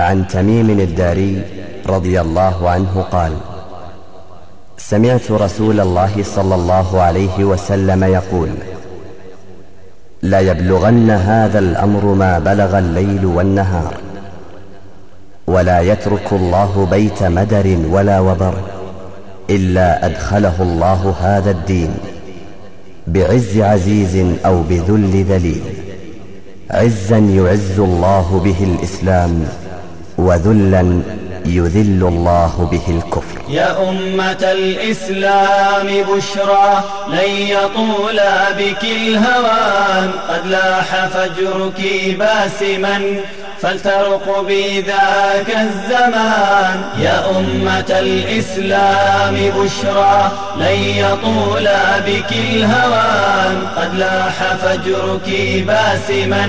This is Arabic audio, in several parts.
عن تميم الداري رضي الله عنه قال سمعت رسول الله صلى الله عليه وسلم يقول لا يبلغن هذا الأمر ما بلغ الليل والنهار ولا يترك الله بيت مدر ولا وبر إلا أدخله الله هذا الدين بعز عزيز أو بذل ذليل عزا يعز الله به الإسلام وذلا يذل الله به الكفر. يا أمة الإسلام بشرى لن يطول بك الهوان قد لاح فجرك باسما فلترقبي ذاك الزمان. يا أمة الإسلام بشرى لن يطول بك الهوان قد لاح فجرك باسما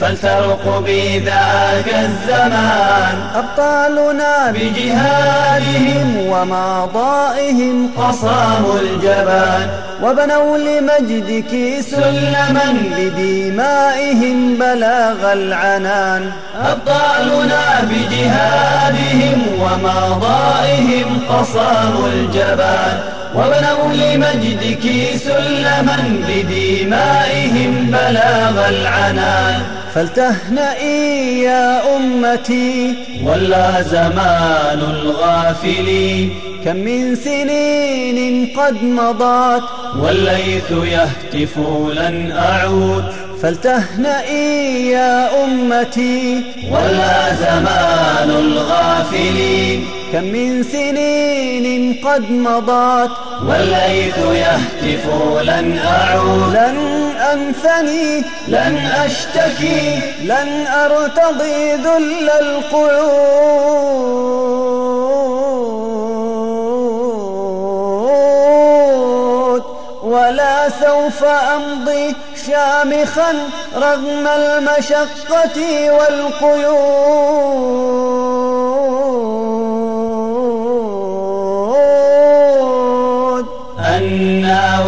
فلترقبي ذاك الزمان أبطالنا بجهادهم وماضائهم قصاموا الجبان وبنوا لمجدك سلما بدمائهم بلاغ العنان. أبطالنا بجهادهم وماضائهم قصاموا الجبان وبنوا لمجدك سلما بدمائهم بلاغ العنان. فلتهنئي يا أمتي. ولا زمان الغافلين كم من سنين قد مضت. والليث يهتف لن أعود. فلتهنئي يا أمتي. ولا زمان الغافلين. كم من سنين قد مضت. والليث يهتف لن أعود. لن أنثني. لن أشتكي. لن أرتضي ذل القعود. ولا سوف أمضي. شامخا رغم المشقة والقيود.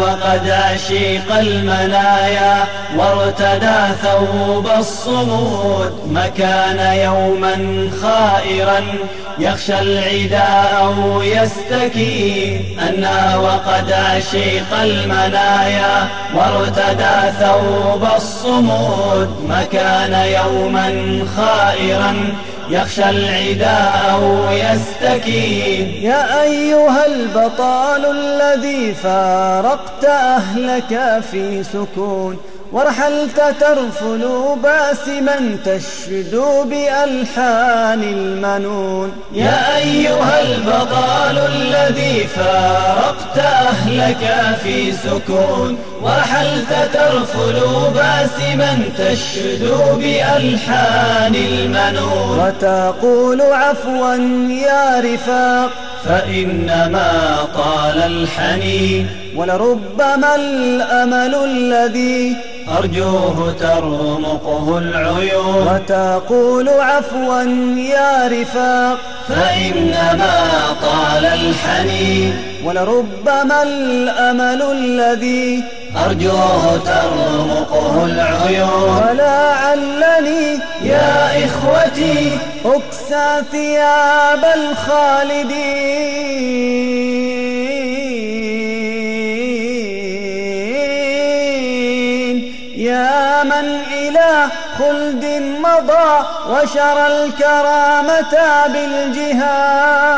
وقد أشيق المنايا وارتدى ثوب الصمود مكان يوما خائرا يخشى العداء أو يستكي أنا وقد أشيق المنايا وارتدى ثوب الصمود مكان يوما خائرا يخشى العداء أو يستكين. يا أيها البطال الذي فارقت أهلك في سكون. ورحلت ترفل باسما تشدو بألحان المنون. يا أيها البطال الذي فارقت أهلك في سكون ورحلت ترفل باسما تشدو بألحان المنون. وتقول عفوا يا رفاق فإنما طال الحنين ولربما الأمل الذي أرجوه ترمقه العيون وتقول عفوا يا رفاق فإنما طال الحنين ولربما الأمل الذي أرجوه ترمقه العيون ولعلني يا إخوتي ثياب الخالدين. يا من إلى خلد مضى وشرى الكرامة بالجهاد.